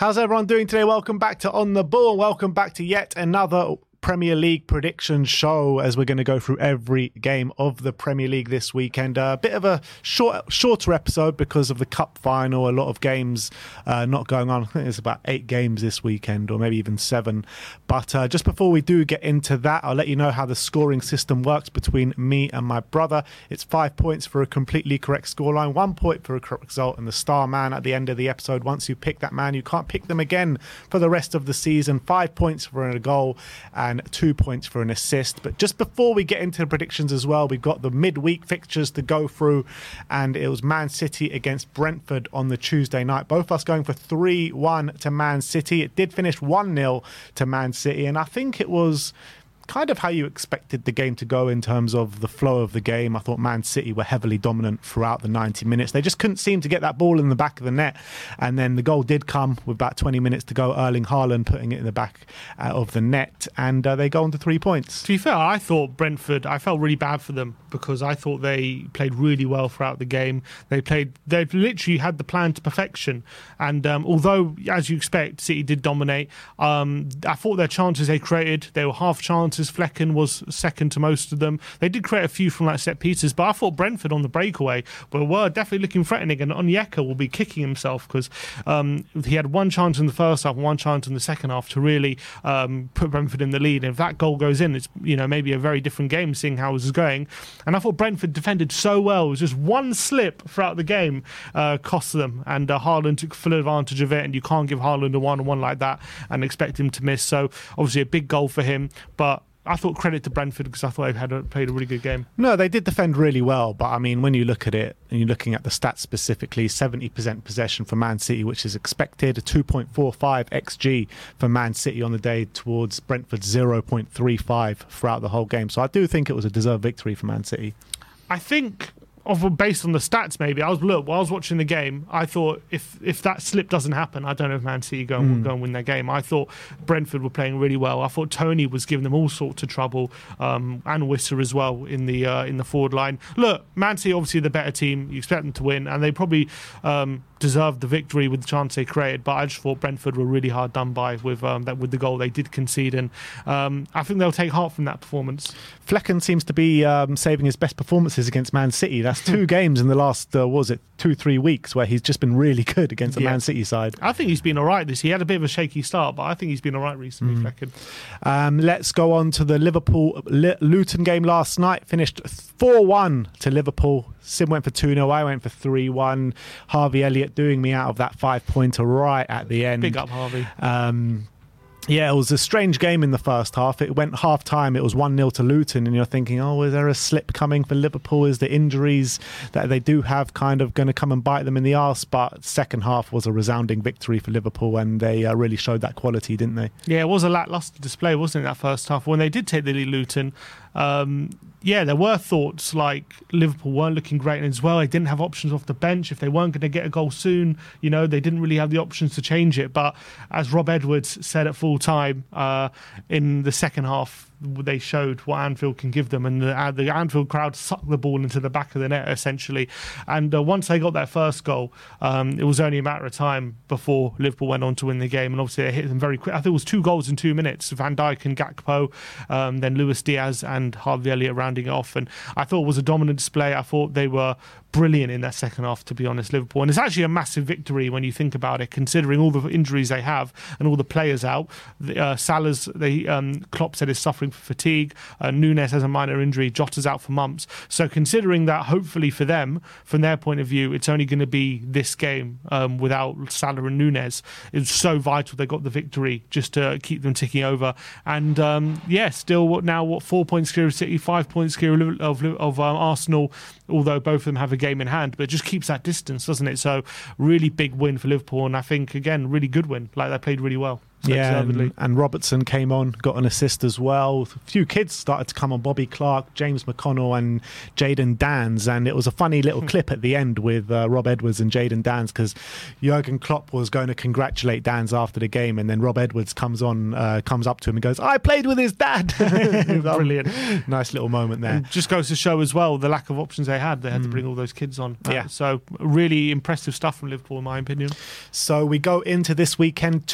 How's everyone doing today? Welcome back to On the Ball. Welcome back to yet another Premier League prediction show as we're going to go through every game of the Premier League this weekend. A bit of a short, shorter episode because of the cup final. A lot of games uh, not going on. I think it's about eight games this weekend, or maybe even seven. But uh, just before we do get into that, I'll let you know how the scoring system works between me and my brother. It's five points for a completely correct scoreline, one point for a correct result, and the star man at the end of the episode. Once you pick that man, you can't pick them again for the rest of the season. Five points for a goal and two points for an assist. But just before we get into the predictions as well, we've got the midweek fixtures to go through, and it was Man City against Brentford on the Tuesday night. Both of us going for 3 1 to Man City. It did finish 1 0 to Man City, and I think it was kind of how you expected the game to go in terms of the flow of the game. I thought Man City were heavily dominant throughout the 90 minutes. They just couldn't seem to get that ball in the back of the net. And then the goal did come with about 20 minutes to go. Erling Haaland putting it in the back uh, of the net. And uh, they go on to three points. To be fair, I thought Brentford, I felt really bad for them because I thought they played really well throughout the game. They played, they've literally had the plan to perfection. And um, although, as you expect, City did dominate, um, I thought their chances they created, they were half chances. Flekken was second to most of them. They did create a few from like set pieces, but I thought Brentford on the breakaway were, were definitely looking threatening. And Onyeka will be kicking himself because um, he had one chance in the first half, one chance in the second half to really um, put Brentford in the lead. And if that goal goes in, it's you know maybe a very different game, seeing how it was going. And I thought Brentford defended so well. It was just one slip throughout the game uh, cost them, and uh, Haaland took full advantage of it. And you can't give Haaland a one-on-one like that and expect him to miss. So obviously a big goal for him, but I thought credit to Brentford because I thought they had a, played a really good game. No, they did defend really well, but I mean, when you look at it and you're looking at the stats specifically, 70% possession for Man City, which is expected, a 2.45 xG for Man City on the day towards Brentford 0.35 throughout the whole game. So I do think it was a deserved victory for Man City. I think of based on the stats, maybe I was look while I was watching the game. I thought if if that slip doesn't happen, I don't know if Man City go and, go and win their game. I thought Brentford were playing really well. I thought Toney was giving them all sorts of trouble, um, and Wissa as well in the uh, in the forward line. Look, Man City obviously the better team. You expect them to win, and they probably um, deserved the victory with the chance they created. But I just thought Brentford were really hard done by with um, that with the goal they did concede, and um, I think they'll take heart from that performance. Flekken seems to be um, saving his best performances against Man City. That's two games in the last, uh, what was it, two, three weeks where he's just been really good against the Yeah. Man City side. I think he's been all right this. He had a bit of a shaky start, but I think he's been all right recently. Mm. Flekken. Um, let's go on to the Liverpool Luton game last night. Finished 4 1 to Liverpool. Sim went for 2 0. I went for 3 1. Harvey Elliott doing me out of that five pointer right at the end. Big up, Harvey. Um, yeah, it was a strange game in the first half. It went half time, it was 1 0 to Luton, and you're thinking, oh, is there a slip coming for Liverpool? Is the injuries that they do have kind of going to come and bite them in the arse? But second half was a resounding victory for Liverpool, and they uh, really showed that quality, didn't they? Yeah, it was a lackluster display, wasn't it, that first half? When they did take the lead, Luton, um, yeah, there were thoughts like Liverpool weren't looking great as well. They didn't have options off the bench. If they weren't going to get a goal soon, you know, they didn't really have the options to change it. But as Rob Edwards said at full time uh, in the second half, they showed what Anfield can give them, and the, uh, the Anfield crowd sucked the ball into the back of the net essentially. And uh, once they got their first goal, um, it was only a matter of time before Liverpool went on to win the game. And obviously, they hit them very quick. I think it was two goals in two minutes: Van Dijk and Gakpo, um, then Luis Diaz and Harvey Elliott rounding it off. And I thought it was a dominant display. I thought they were brilliant in that second half, to be honest, Liverpool. And it's actually a massive victory when you think about it, considering all the injuries they have and all the players out. The, Uh, Salah's, they, um, Klopp said, is suffering from fatigue. Uh, Núñez has a minor injury. Jota's out for months. So considering that, hopefully for them, from their point of view, it's only going to be this game um, without Salah and Núñez. It's so vital they got the victory just to keep them ticking over. And um, yeah, still what now? What four points clear of City, five points clear of, of, of um, Arsenal. Although both of them have a game in hand, but just keeps that distance, doesn't it? So really big win for Liverpool, and I think again really good win. Like they played really well. Yeah, and, and Robertson came on, got an assist as well. A few kids started to come on Bobby Clark, James McConnell, and Jayden Danns. And it was a funny little clip at the end with uh, Rob Edwards and Jayden Danns because Jurgen Klopp was going to congratulate Danns after the game. And then Rob Edwards comes on, uh, comes up to him and goes, I played with his dad. Brilliant. nice little moment there. And just goes to show as well the lack of options they had. They had to bring all those kids on. Hmm. Yeah. So really impressive stuff from Liverpool, in my opinion. So we go into this weekend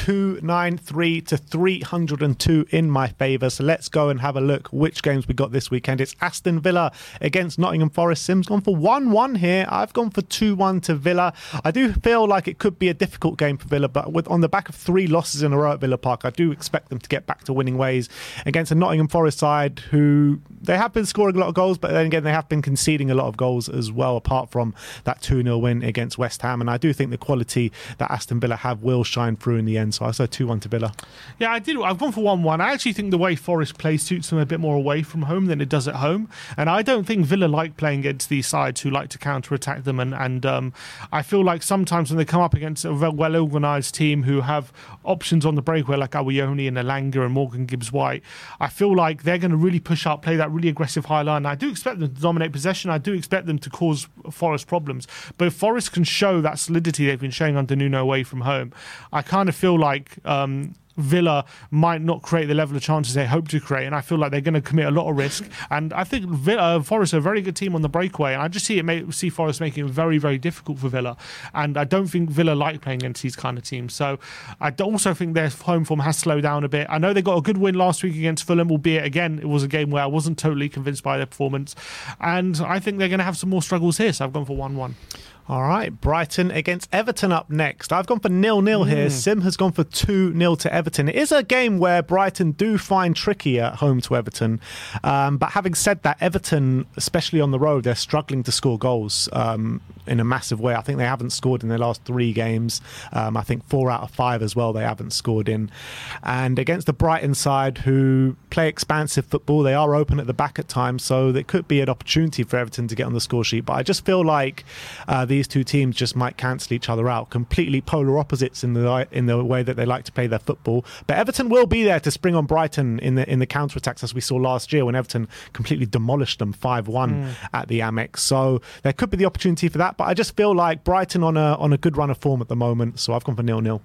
293 to 302 in my favour. So let's go and have a look which games we got this weekend. It's Aston Villa against Nottingham Forest. Sim's gone for 1 1 here. I've gone for 2 1 to Villa. I do feel like it could be a difficult game for Villa, but with on the back of three losses in a row at Villa Park, I do expect them to get back to winning ways against a Nottingham Forest side who they have been scoring a lot of goals, but then again, they have been conceding a lot of goals as well, apart from that 2 0 win against West Ham. And I do think the quality that Aston Villa have will shine through in the end. So I say 2 1 to Villa. Yeah, I did. I've gone for one-one. I actually think the way Forest play suits them a bit more away from home than it does at home, and I don't think Villa like playing against these sides who like to counter-attack them. And and um, I feel like sometimes when they come up against a well-organised team who have options on the breakaway like Awoniyi and Elanga and Morgan Gibbs-White, I feel like they're going to really push up, play that really aggressive high line. I do expect them to dominate possession. I do expect them to cause Forest problems, but if Forest can show that solidity they've been showing under Nuno away from home, I kind of feel like. Um, Villa might not create the level of chances they hope to create, and I feel like they're going to commit a lot of risk. And I think Villa, Forest are a very good team on the breakaway, and I just see it see Forest making it very, very difficult for Villa. And I don't think Villa like playing against these kind of teams. So I also think their home form has slowed down a bit. I know they got a good win last week against Fulham, albeit again it was a game where I wasn't totally convinced by their performance, and I think they're going to have some more struggles here. So I've gone for one-one. All right, Brighton against Everton up next. I've gone for nil nil here. Sim has gone for 2 0 to Everton. It is a game where Brighton do find tricky at home to Everton. Um, but having said that, Everton, especially on the road, they're struggling to score goals. Um, in a massive way. I think they haven't scored in their last three games. Um, I think four out of five as well they haven't scored in. And against the Brighton side, who play expansive football, they are open at the back at times, so there could be an opportunity for Everton to get on the score sheet. But I just feel like uh, these two teams just might cancel each other out. Completely polar opposites in the in the way that they like to play their football. But Everton will be there to spring on Brighton in the in the counter attacks as we saw last year when Everton completely demolished them five one mm. at the Amex. So there could be the opportunity for that. But I just feel like Brighton on a on a good run of form at the moment. So I've gone for nil nil.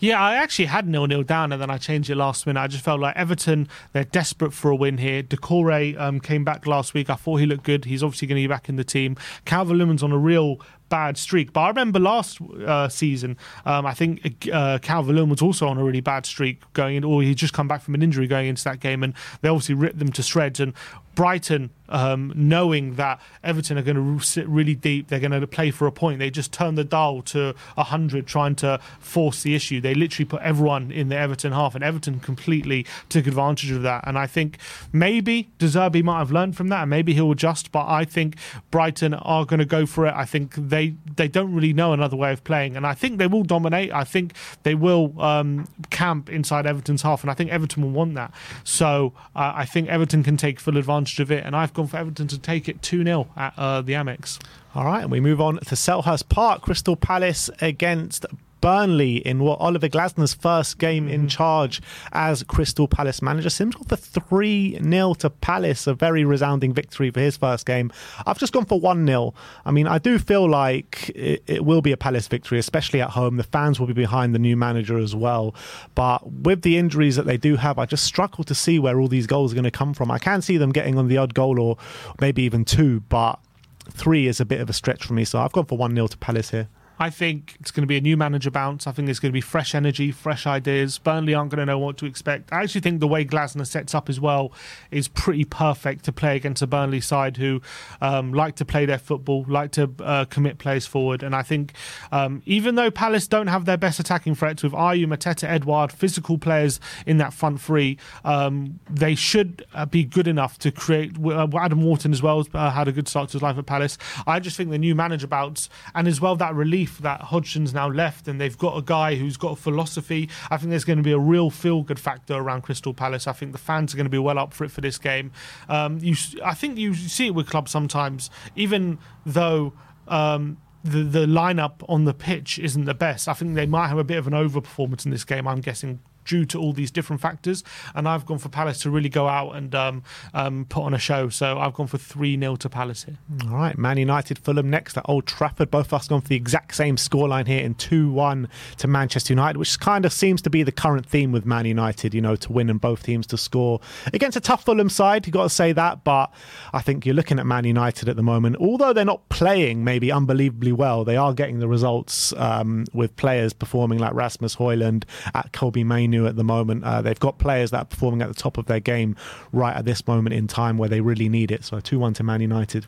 Yeah, I actually had nil nil down and then I changed it last minute. I just felt like Everton they're desperate for a win here. Doucouré um, came back last week. I thought he looked good. He's obviously going to be back in the team. Calvert Lewin's on a real bad streak. But I remember last uh, season, um, I think uh, Calvert Lewin was also on a really bad streak going in, or he'd just come back from an injury going into that game, and they obviously ripped them to shreds. And Brighton, um, knowing that Everton are going to sit really deep, they're going to play for a point. They just turned the dial to 100, trying to force the issue. They literally put everyone in the Everton half, and Everton completely took advantage of that. And I think maybe De Zerbi might have learned from that, and maybe he'll adjust. But I think Brighton are going to go for it. I think they they they don't really know another way of playing, and I think they will dominate. I think they will um, camp inside Everton's half, and I think Everton will want that. So uh, I think Everton can take full advantage of it, and I've gone for Everton to take it 2 0 at uh, the Amex. All right, and we move on to Selhurst Park, Crystal Palace against Burnley in what Oliver Glasner's first game in mm-hmm. charge as Crystal Palace manager. Sims got for 3 0 to Palace, a very resounding victory for his first game. I've just gone for 1 0. I mean, I do feel like it, it, will be a Palace victory, especially at home. The fans will be behind the new manager as well. But with the injuries that they do have, I just struggle to see where all these goals are going to come from. I can see them getting on the odd goal or maybe even two, but three is a bit of a stretch for me. So I've gone for 1 0 to Palace here. I think it's going to be a new manager bounce. I think there's going to be fresh energy, fresh ideas. Burnley aren't going to know what to expect. I actually think the way Glasner sets up as well is pretty perfect to play against a Burnley side who um, like to play their football, like to uh, commit players forward. And I think um, even though Palace don't have their best attacking threats with Ayew, Mateta, Edouard, physical players in that front three, um, they should uh, be good enough to create. Uh, Adam Wharton as well uh, had a good start to his life at Palace. I just think the new manager bounce and as well that relief that Hodgson's now left and they've got a guy who's got a philosophy. I think there's going to be a real feel good factor around Crystal Palace. I think the fans are going to be well up for it for this game. Um, you, I think you see it with clubs sometimes, even though. Um, the the lineup on the pitch isn't the best. I think they might have a bit of an overperformance in this game. I'm guessing due to all these different factors. And I've gone for Palace to really go out and um, um, put on a show. So I've gone for 3 0 to Palace here. All right. Man United, Fulham next at Old Trafford. Both of us gone for the exact same scoreline here in 2 1 to Manchester United, which kind of seems to be the current theme with Man United, you know, to win and both teams to score. Against a tough Fulham side, you've got to say that. But I think you're looking at Man United at the moment. Although they're not playing maybe unbelievably well, they are getting the results um, with players performing like Rasmus Højlund at Kobbie At the moment. Uh, they've got players that are performing at the top of their game right at this moment in time where they really need it. So 2 1 to Man United.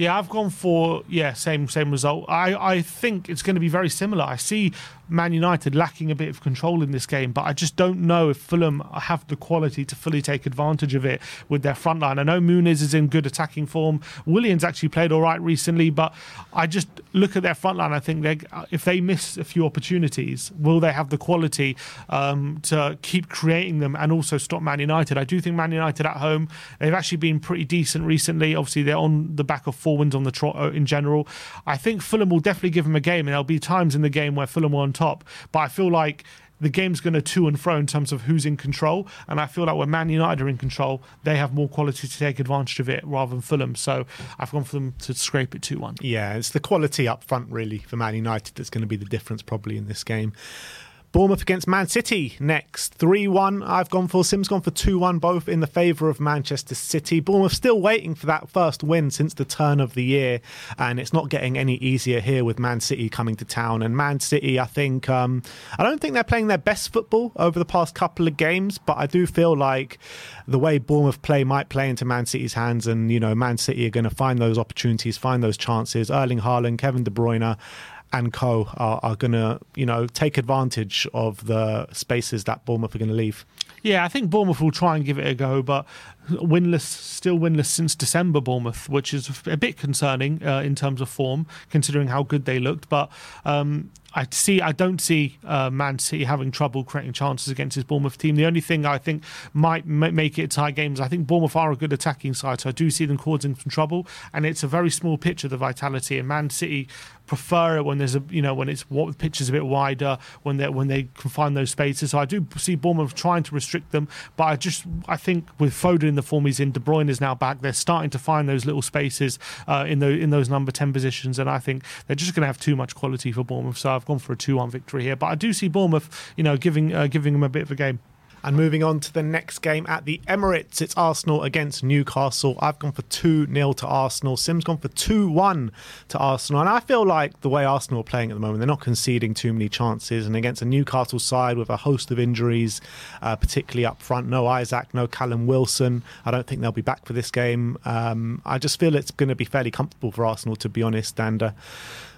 Yeah, I've gone for yeah, same same result. I, I think it's going to be very similar. I see Man United lacking a bit of control in this game, but I just don't know if Fulham have the quality to fully take advantage of it with their front line. I know Muniz is in good attacking form. Williams actually played all right recently, but I just look at their front line. I think they if they miss a few opportunities, will they have the quality um, to keep creating them and also stop Man United? I do think Man United at home they've actually been pretty decent recently. Obviously, they're on the back of four wins on the trot uh, in general. I think Fulham will definitely give them a game, and there'll be times in the game where Fulham are on top. But I feel like the game's going to to and fro in terms of who's in control. And I feel like when Man United are in control, they have more quality to take advantage of it rather than Fulham. So I've gone for them to scrape it 2 1. Yeah, it's the quality up front, really, for Man United that's going to be the difference probably in this game. Bournemouth against Man City next. 3 1. I've gone for Sim's gone for 2 1, both in the favour of Manchester City. Bournemouth still waiting for that first win since the turn of the year, and it's not getting any easier here with Man City coming to town. And Man City, I think, um, I don't think they're playing their best football over the past couple of games, but I do feel like the way Bournemouth play might play into Man City's hands, and, you know, Man City are going to find those opportunities, find those chances. Erling Haaland, Kevin De Bruyne, and co are, are going to, you know, take advantage of the spaces that Bournemouth are going to leave. Yeah, I think Bournemouth will try and give it a go, but winless, still winless since December. Bournemouth, which is a bit concerning uh, in terms of form, considering how good they looked. But um, I see. I don't see uh, Man City having trouble creating chances against his Bournemouth team. The only thing I think might m- make it a tie games. I think Bournemouth are a good attacking side, so I do see them causing some trouble. And it's a very small pitch of the vitality. And Man City prefer it when there's a you know when it's what pitch is a bit wider when they when they can find those spaces. So I do see Bournemouth trying to restrict them, but I just I think with Foden in the form he's in, De Bruyne is now back. They're starting to find those little spaces uh, in the in those number ten positions, and I think they're just going to have too much quality for Bournemouth. So I've gone for a two-one victory here, but I do see Bournemouth you know giving uh, giving them a bit of a game. And moving on to the next game at the Emirates, it's Arsenal against Newcastle. I've gone for 2 0 to Arsenal. Sim's gone for 2 1 to Arsenal. And I feel like the way Arsenal are playing at the moment, they're not conceding too many chances. And against a Newcastle side with a host of injuries, uh, particularly up front, no Isak, no Callum Wilson. I don't think they'll be back for this game. Um, I just feel it's going to be fairly comfortable for Arsenal, to be honest. And uh,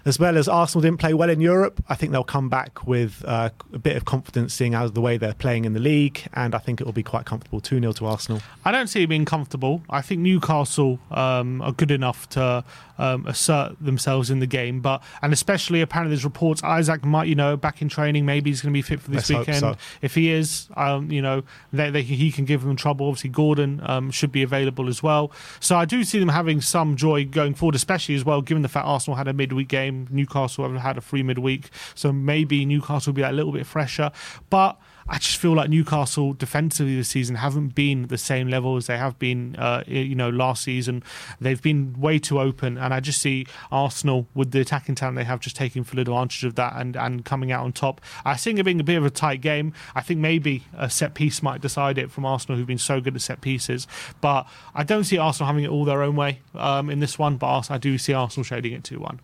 as well as Arsenal didn't play well in Europe, I think they'll come back with uh, a bit of confidence seeing as the way they're playing in the league, and I think it will be quite comfortable 2 0 to Arsenal. I don't see it being comfortable. I think Newcastle um, are good enough to um, assert themselves in the game, but and especially apparently there's reports Isak might, you know, back in training, maybe he's going to be fit for this Let's weekend. so. If he is, um, you know, they, they, he can give them trouble. Obviously, Gordon um, should be available as well. So I do see them having some joy going forward, especially as well, given the fact Arsenal had a midweek game, Newcastle have had a free midweek, so maybe Newcastle will be a little bit fresher, but. I just feel like Newcastle defensively this season haven't been the same level as they have been, uh, you know, last season. They've been way too open, and I just see Arsenal with the attacking talent they have just taking full advantage of that and, and coming out on top. I think it being a bit of a tight game. I think maybe a set piece might decide it from Arsenal, who've been so good at set pieces. But I don't see Arsenal having it all their own way um, in this one. But I do see Arsenal shading it two one.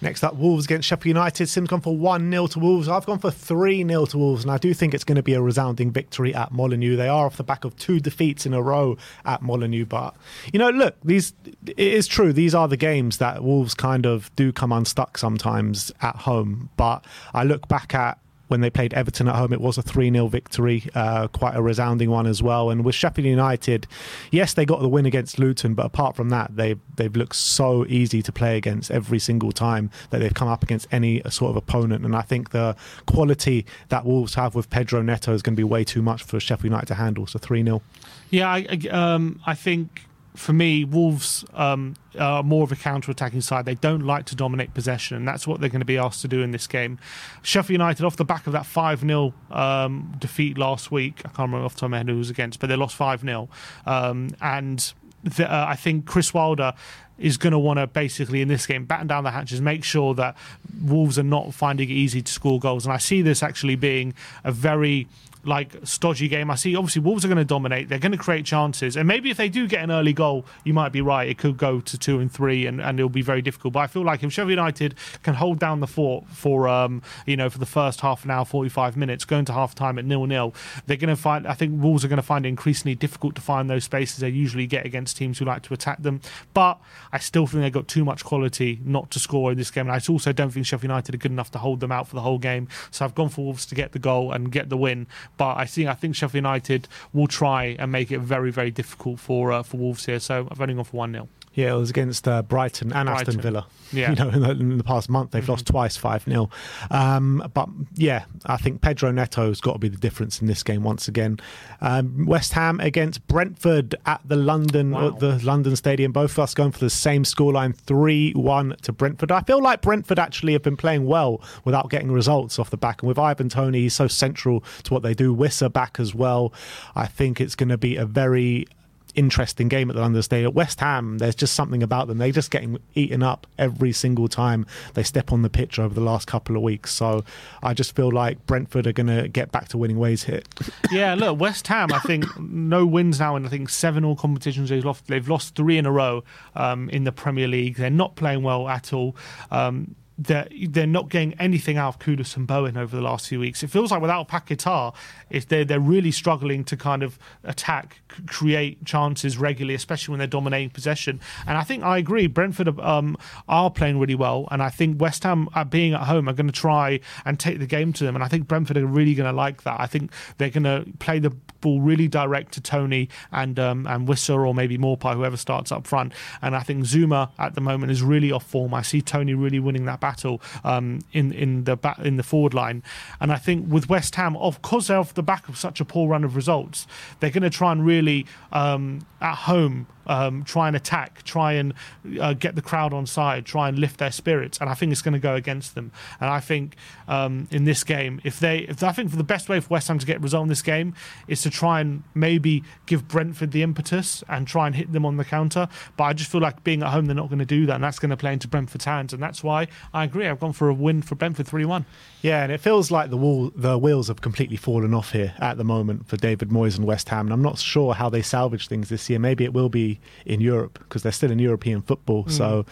Next up, Wolves against Sheffield United. Sim's gone for 1 0 to Wolves. I've gone for 3 0 to Wolves, and I do think it's going to be a resounding victory at Molineux. They are off the back of two defeats in a row at Molineux. But, you know, look, these it is true. These are the games that Wolves kind of do come unstuck sometimes at home. But I look back at when they played Everton at home, it was a 3 0 victory, uh, quite a resounding one as well. And with Sheffield United, yes, they got the win against Luton, but apart from that, they've, they've looked so easy to play against every single time that they've come up against any sort of opponent. And I think the quality that Wolves have with Pedro Neto is going to be way too much for Sheffield United to handle. So 3 0. Yeah, I, um, I think for me, Wolves um, are more of a counter-attacking side. They don't like to dominate possession, and that's what they're going to be asked to do in this game. Sheffield United, off the back of that 5 0 um, defeat last week, I can't remember off the top of my head who was against, but they lost 5 0. Um, and the, uh, I think Chris Wilder is going to want to basically in this game batten down the hatches, make sure that Wolves are not finding it easy to score goals. And I see this actually being a very like stodgy game. I see obviously Wolves are going to dominate. They're going to create chances, and maybe if they do get an early goal, you might be right. It could go to two and three, and, and it'll be very difficult. But I feel like if Sheffield United can hold down the fort for um you know for the first half an hour, forty five minutes, going to half time at nil nil, they're going to find. I think Wolves are going to find it increasingly difficult to find those spaces they usually get against teams who like to attack them. But I still think they've got too much quality not to score in this game. And I also don't think Sheffield United are good enough to hold them out for the whole game. So I've gone for Wolves to get the goal and get the win. But I think I think Sheffield United will try and make it very very difficult for uh, for Wolves here. So I've only gone for one 0 Yeah, it was against uh, Brighton and Aston Villa. Yeah. You know, in the, in the past month, they've lost twice 5 0. Um, but yeah, I think Pedro Neto's got to be the difference in this game once again. Um, West Ham against Brentford at the London Wow. the London Stadium. Both of us going for the same scoreline 3 1 to Brentford. I feel like Brentford actually have been playing well without getting results off the back. And with Ivan Toney, he's so central to what they do. Wissa back as well. I think it's going to be a very interesting game at the London Stadium. At West Ham, there's just something about them. They're just getting eaten up every single time they step on the pitch over the last couple of weeks. So I just feel like Brentford are going to get back to winning ways here. Yeah, look, West Ham. I think no wins now in I think seven all competitions they've lost. They've lost three in a row um, in the Premier League. They're not playing well at all. Um, they're, they're not getting anything out of Kudus and Bowen over the last few weeks. It feels like without Paquetá, it's they're, they're really struggling to kind of attack, create chances regularly, especially when they're dominating possession. And I think I agree, Brentford um, are playing really well. And I think West Ham, uh, being at home, are going to try and take the game to them. And I think Brentford are really going to like that. I think they're going to play the ball really direct to Toney and um, and Wissa or maybe Maupay, whoever starts up front. And I think Zouma at the moment is really off form. I see Toney really winning that battle um, in in the ba- in the forward line. And I think with West Ham, of course, off the back of such a poor run of results, they're going to try and really um, at home um, try and attack, try and uh, get the crowd on side, try and lift their spirits, and I think it's going to go against them. And I think um, in this game, if they, if I think for the best way for West Ham to get a result in this game is to try and maybe give Brentford the impetus and try and hit them on the counter. But I just feel like being at home, they're not going to do that, and that's going to play into Brentford's hands. And that's why I agree. I've gone for a win for Brentford three-one. Yeah, and it feels like the wall, the wheels have completely fallen off here at the moment for David Moyes and West Ham. And I'm not sure how they salvage things this year. Maybe it will be in Europe because they're still in European football. Mm. So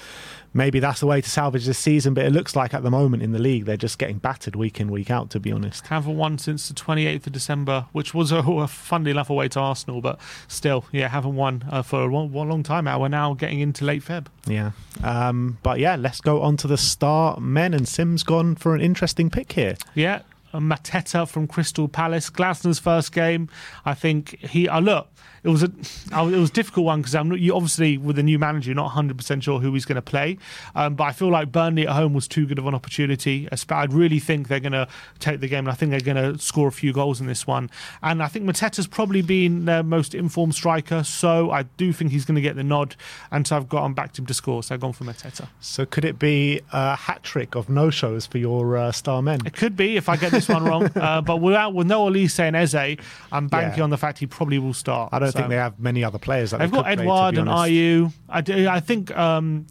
maybe that's the way to salvage this season. But it looks like at the moment in the league, they're just getting battered week in, week out, to be honest. Haven't won since the 28th of December, which was a, a funnily enough away to Arsenal, but still, yeah, haven't won uh, for a long, long time now. We're now getting into late Feb. Yeah. Um, but yeah, let's go on to the star men. And Sim's gone for an interesting pick here. Yeah, Mateta from Crystal Palace, Glasner's first game. I think he. Uh, look, it was a it was a difficult one because I'm not, you obviously with the new manager, you're not 100 percent sure who he's going to play. Um, but I feel like Burnley at home was too good of an opportunity. I really think they're going to take the game, and I think they're going to score a few goals in this one. And I think Mateta's probably been their most informed striker, so I do think he's going to get the nod. And so I've got on backed him to score, so I've gone for Mateta. So could it be a hat trick of no shows for your uh, star men? It could be if I get this one wrong, uh, but without with no Olise and Eze, I'm banking Yeah. on the fact he probably will start. I don't So- think they have many other players. That They've they got could play, Edouard and. Ayew. I, do, I think um,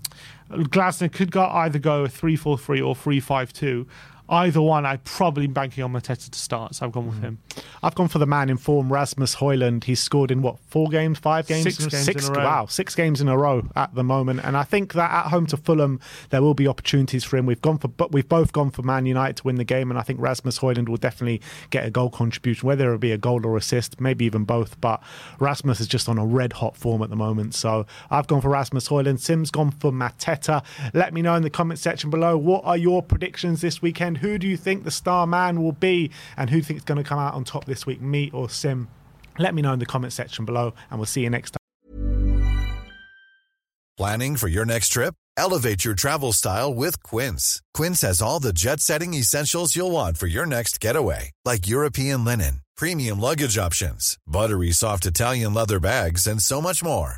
Glasner could go either go 3 4 3 or 3 5 2. Either one, I'm probably be banking on Mateta to start, so I've gone Mm. with him. I've gone for the man in form, Rasmus Højlund. He's scored in what four games, five games, Six games in a row. Wow, six games in a row at the moment. And I think that at home to Fulham, there will be opportunities for him. We've gone for, but we've both gone for Man United to win the game, and I think Rasmus Højlund will definitely get a goal contribution, whether it be a goal or assist, maybe even both. But Rasmus is just on a red hot form at the moment, so I've gone for Rasmus Højlund. Sim's gone for Mateta. Let me know in the comment section below what are your predictions this weekend. Who do you think the star man will be, and who thinks going to come out on top this week, me or Sim? Let me know in the comment section below, and we'll see you next time. Planning for your next trip? Elevate your travel style with Quince. Quince has all the jet setting essentials you'll want for your next getaway, like European linen, premium luggage options, buttery soft Italian leather bags, and so much more.